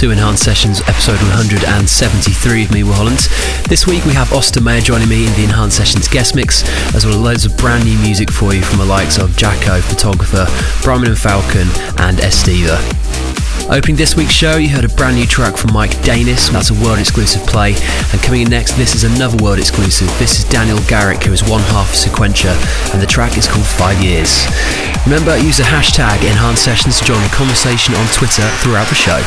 To Enhanced Sessions episode 173 of me, Holland. This week we have Austin Mayer joining me in the Enhanced Sessions guest mix, as well as loads of brand new music for you from the likes of Jacko, Photographer, Brahmin and Falcon, and Estiva. Opening this week's show, you heard a brand new track from Mike Danis, that's a world exclusive play. And coming in next, this is another world exclusive. This is Daniel Garrick, who is one half Sequentia, and the track is called Five Years. Remember, use the hashtag Enhanced Sessions to join the conversation on Twitter throughout the show.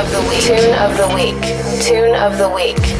Of the week. Tune of the week. Tune of the week.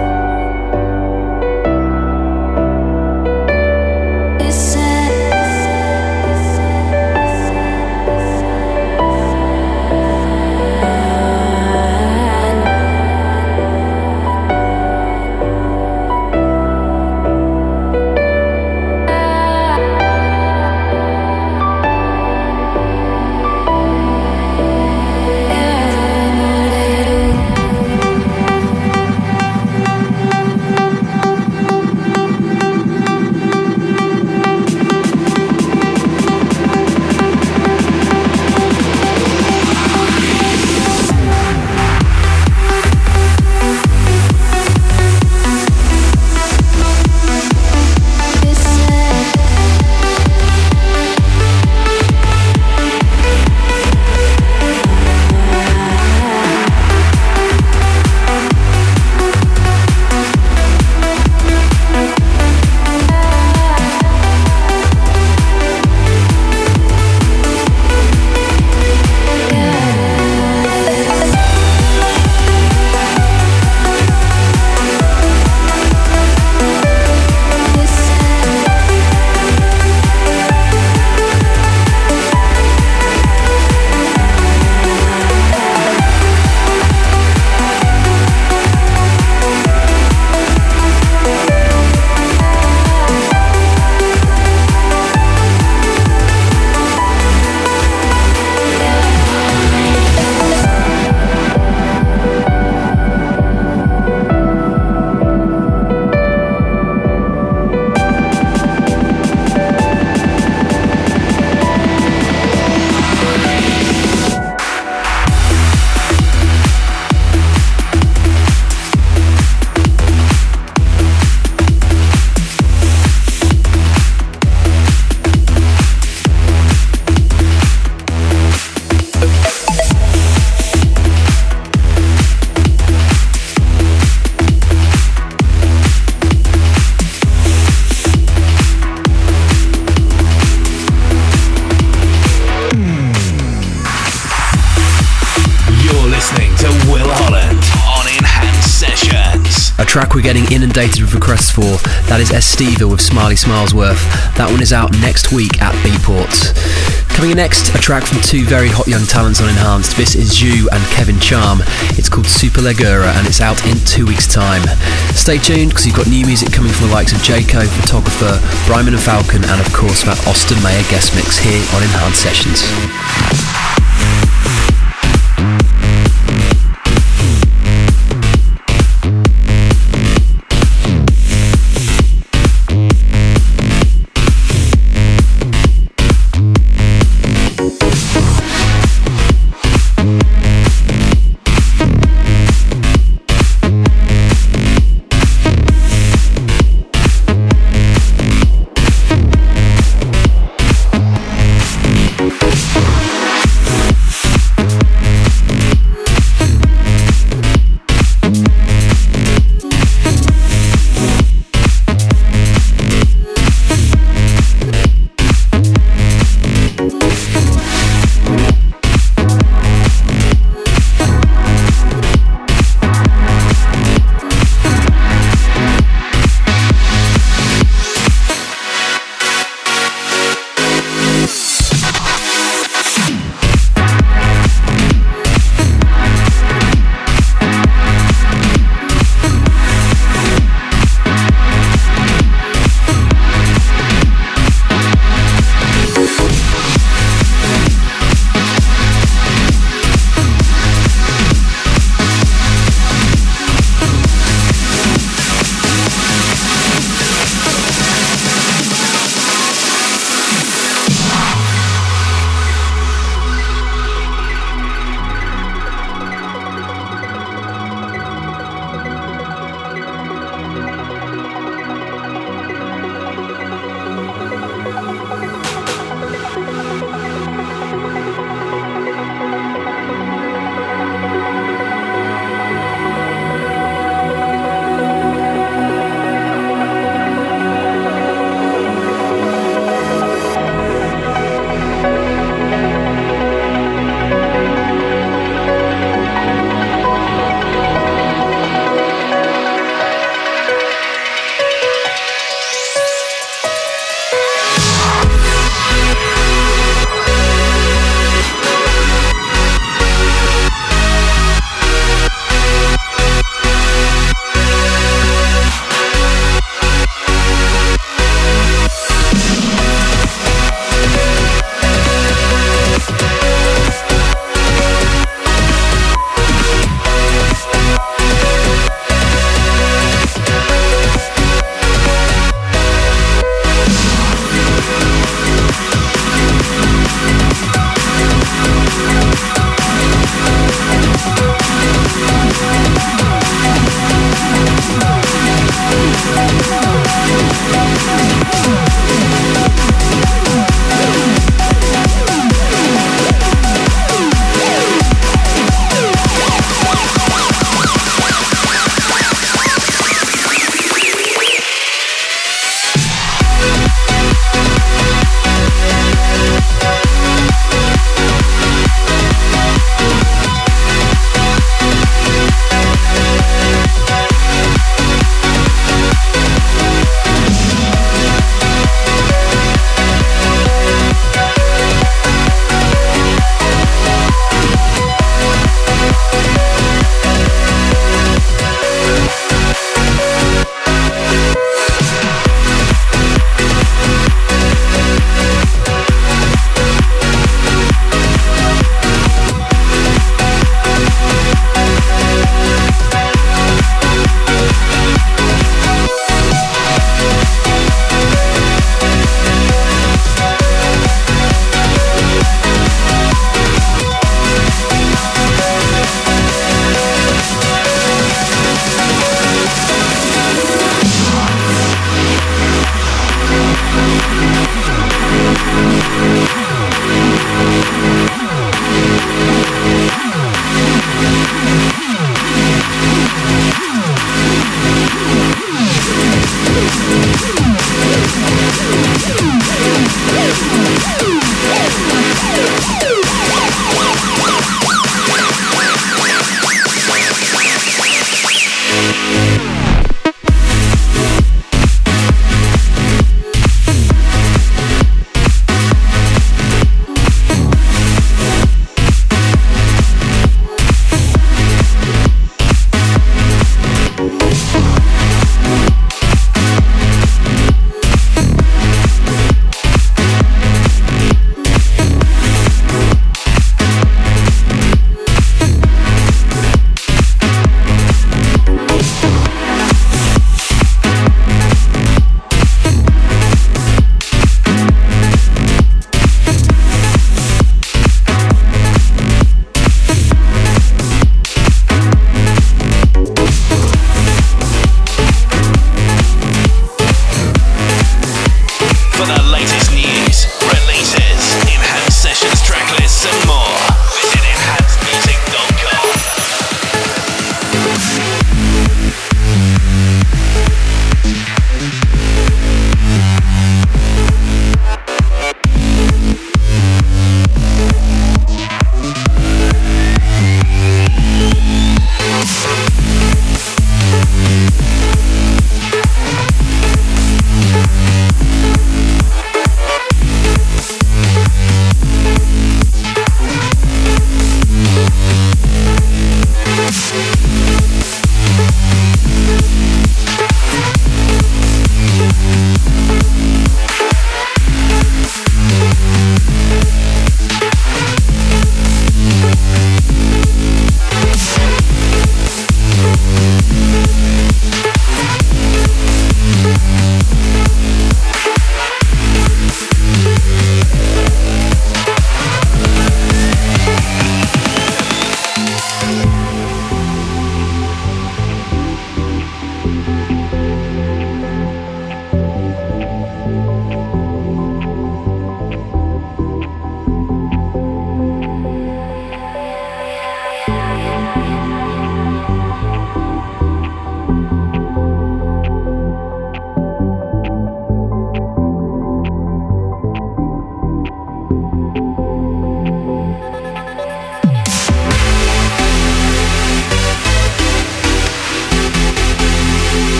Is Estiva with Smiley Smilesworth. That one is out next week at Beatport. Coming in next, a track from two very hot young talents on Enhanced. This is you and Kevin Charm. It's called Super Legura and it's out in two weeks' time. Stay tuned because you've got new music coming from the likes of Jaco, Photographer, Bryman and Falcon, and of course that Austin Mayer guest mix here on Enhanced. Sessions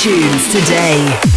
at iTunes today.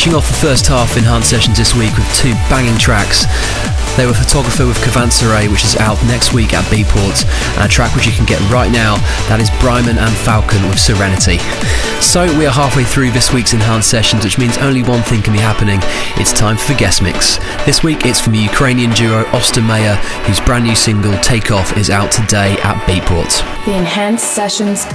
Finishing off the first half Enhanced Sessions this week with two banging tracks. They were Photographer with Cavanserai, which is out next week at Beatport, and a track which you can get right now, that is Bryman and Falcon with Serenity. So we are halfway through this week's Enhanced Sessions, which means only one thing can be happening. It's time for the guest mix. This week it's from the Ukrainian duo Ost & Meyer, whose brand new single Take Off is out today at Beatport. The Enhanced Sessions.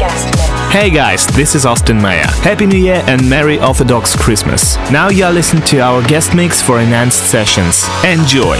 Hey guys, this is Ost & Meyer. Happy New Year and Merry Orthodox Christmas. Now you are listening to our guest mix for enhanced sessions. Enjoy!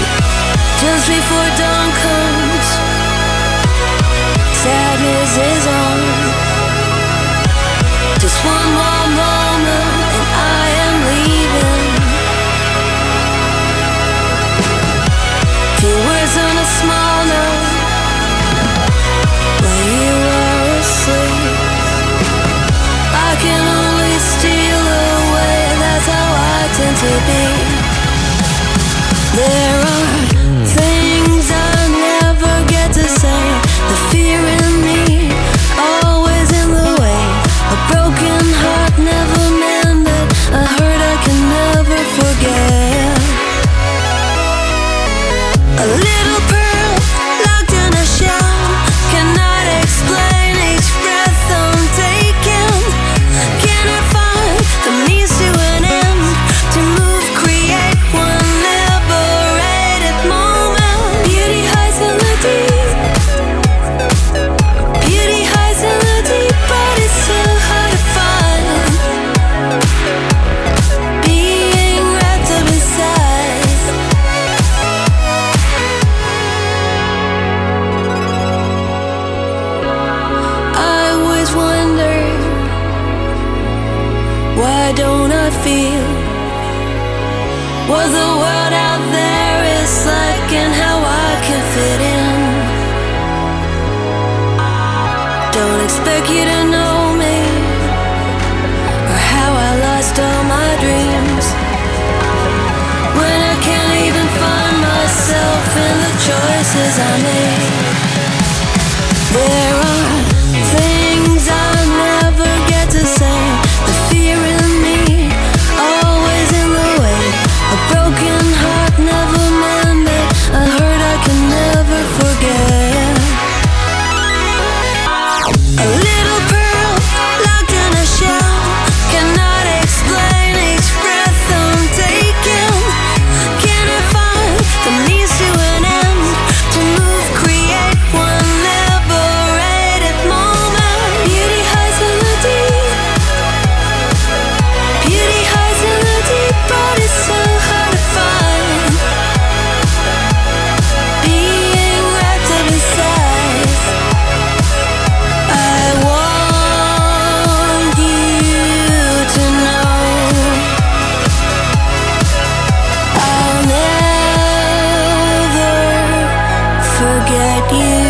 At you.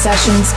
Sessions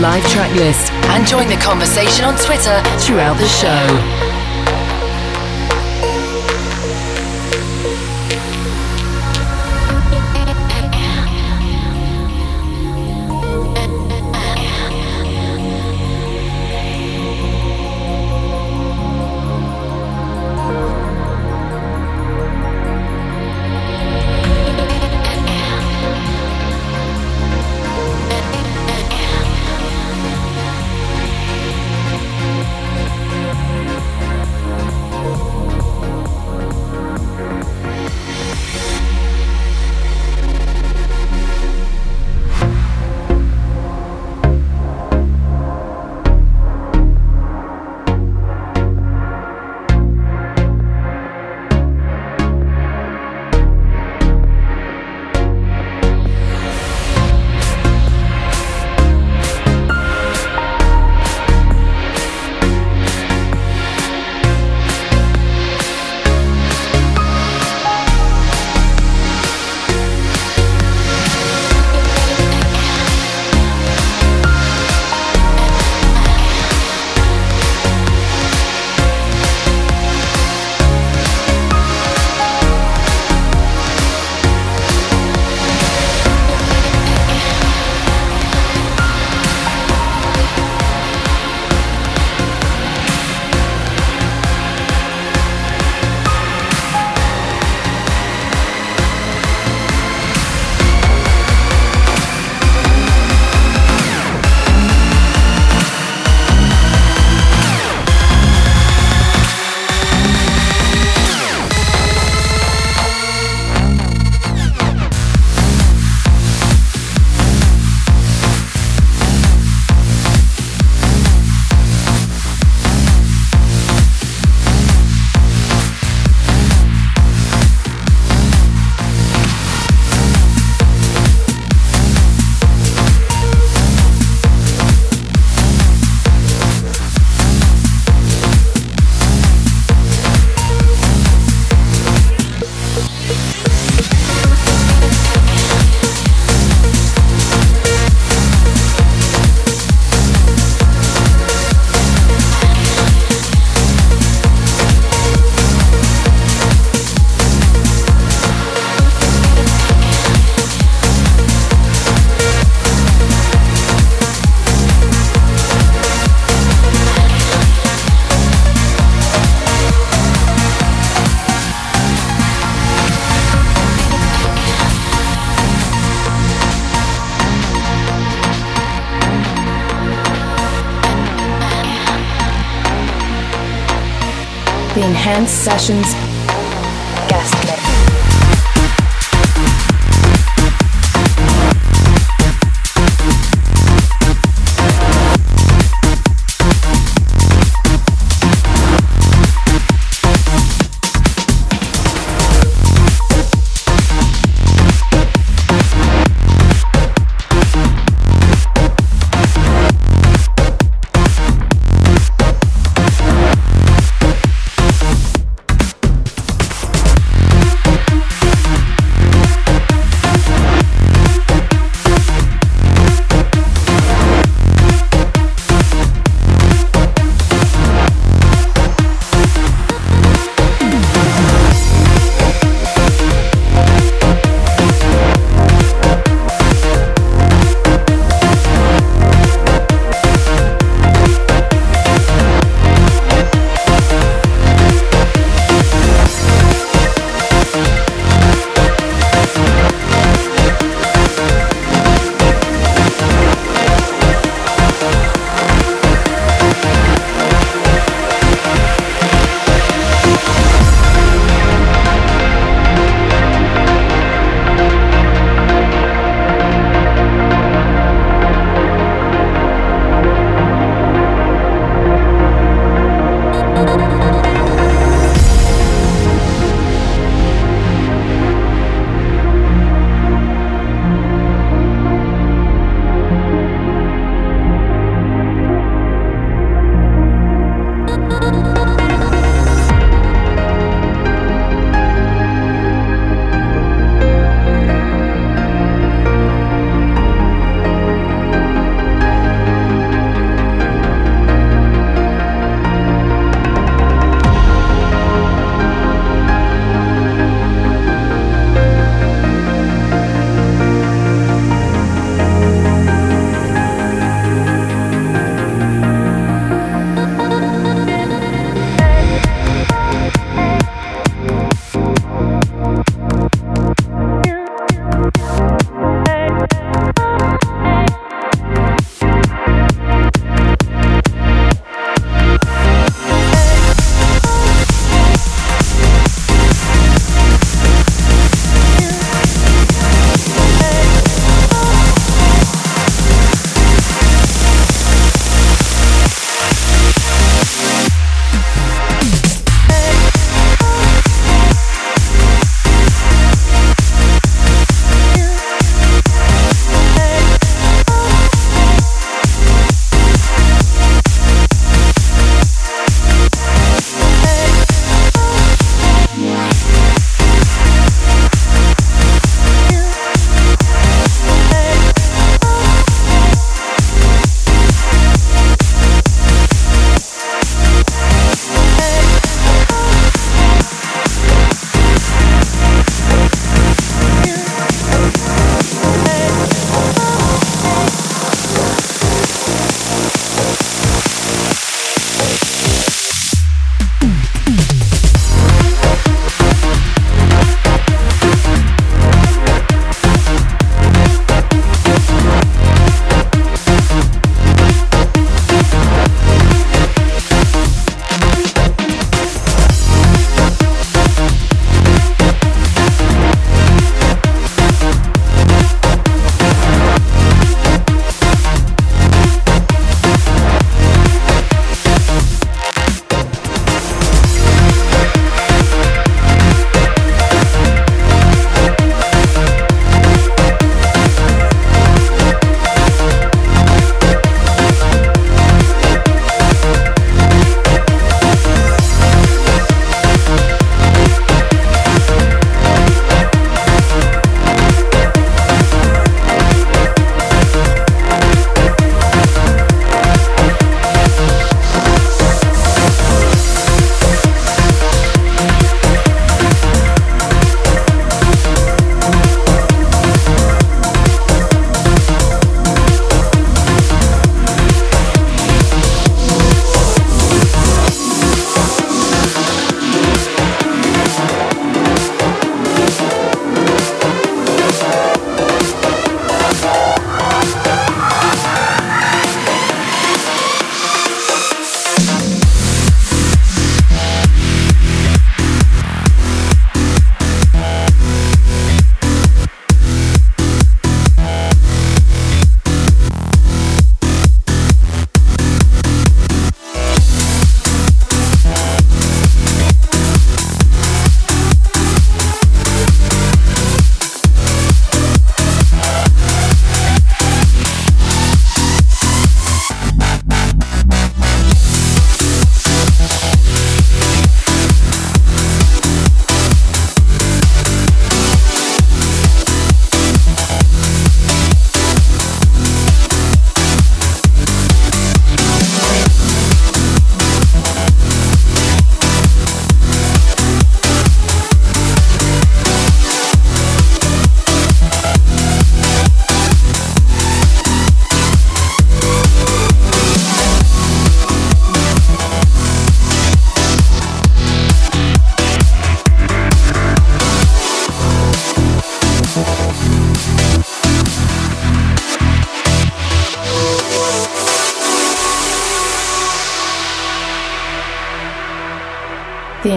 live track list and join the conversation on Twitter throughout the show. Enhanced Sessions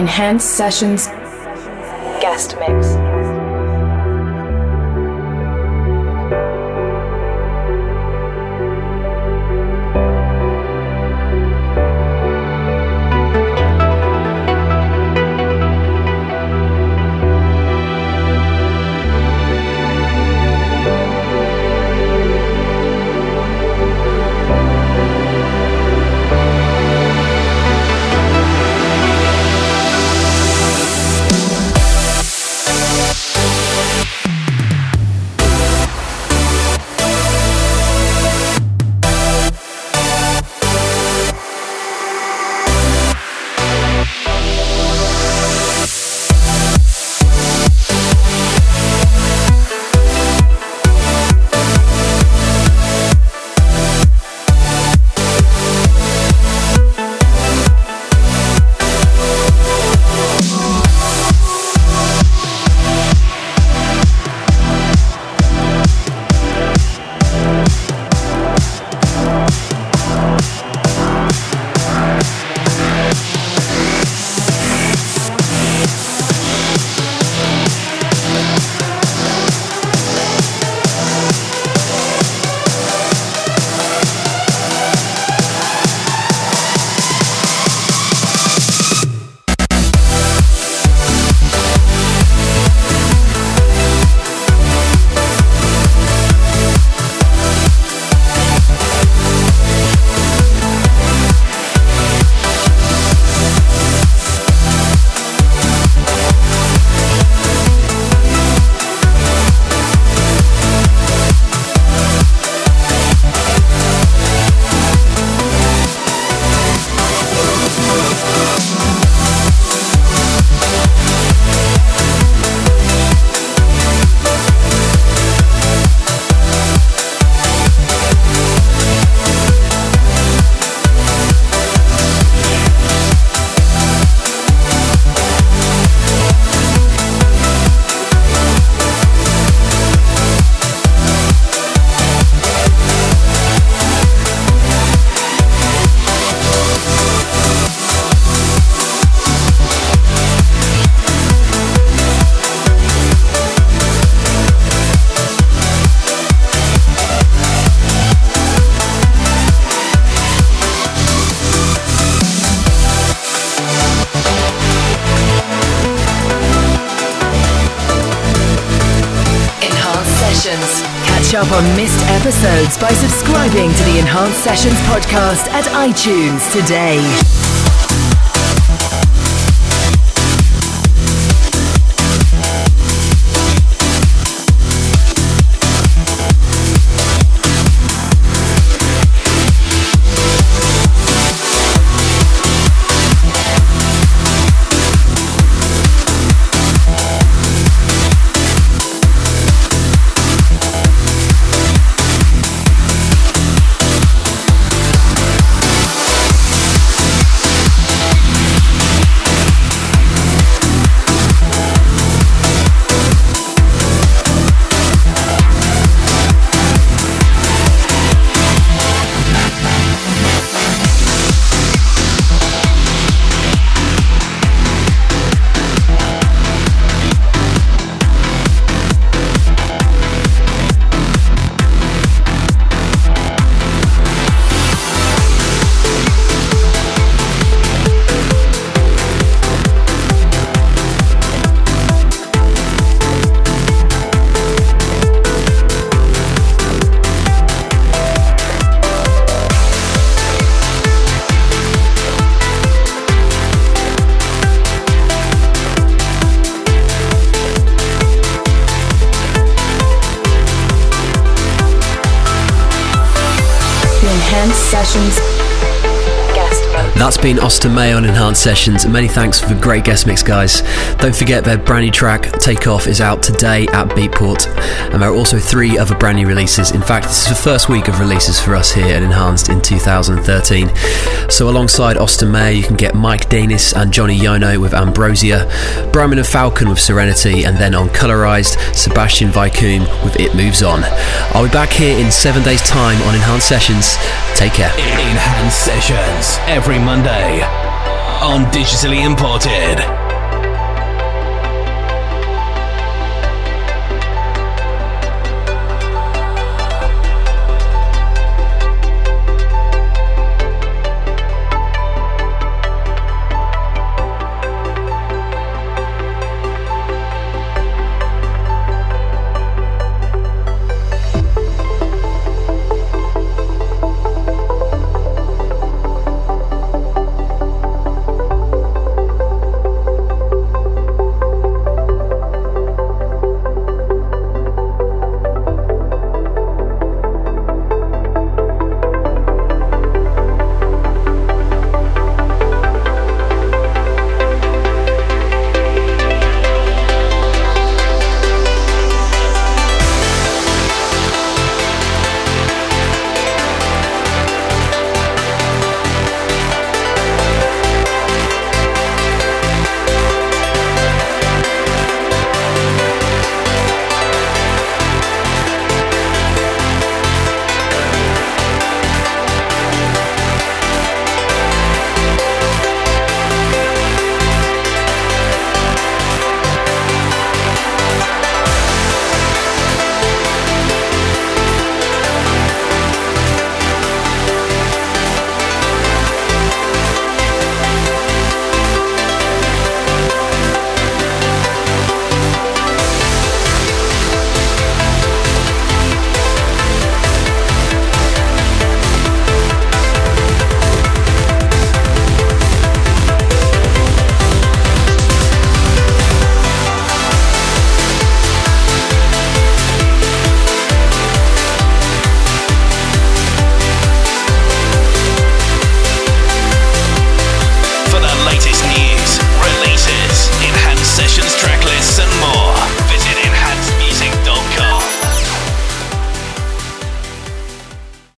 Enhanced Sessions Guest Mix. By subscribing to the Enhanced Sessions podcast at iTunes today. Ost & Meyer on Enhanced Sessions. Many thanks for the great guest mix, guys. Don't forget their brand new track, Take Off, is out today at Beatport. And there are also three other brand new releases. In fact, this is the first week of releases for us here at Enhanced in 2013. So, alongside Ost & Meyer, you can get Mike Danis and Johnny Yono with Ambrosia, Broman and Falcon with Serenity, and then on Colorized, Sebastian Weikum with It Moves On. I'll be back here in seven days' time on Enhanced Sessions. Take care. Enhanced Sessions every Monday on Digitally Imported.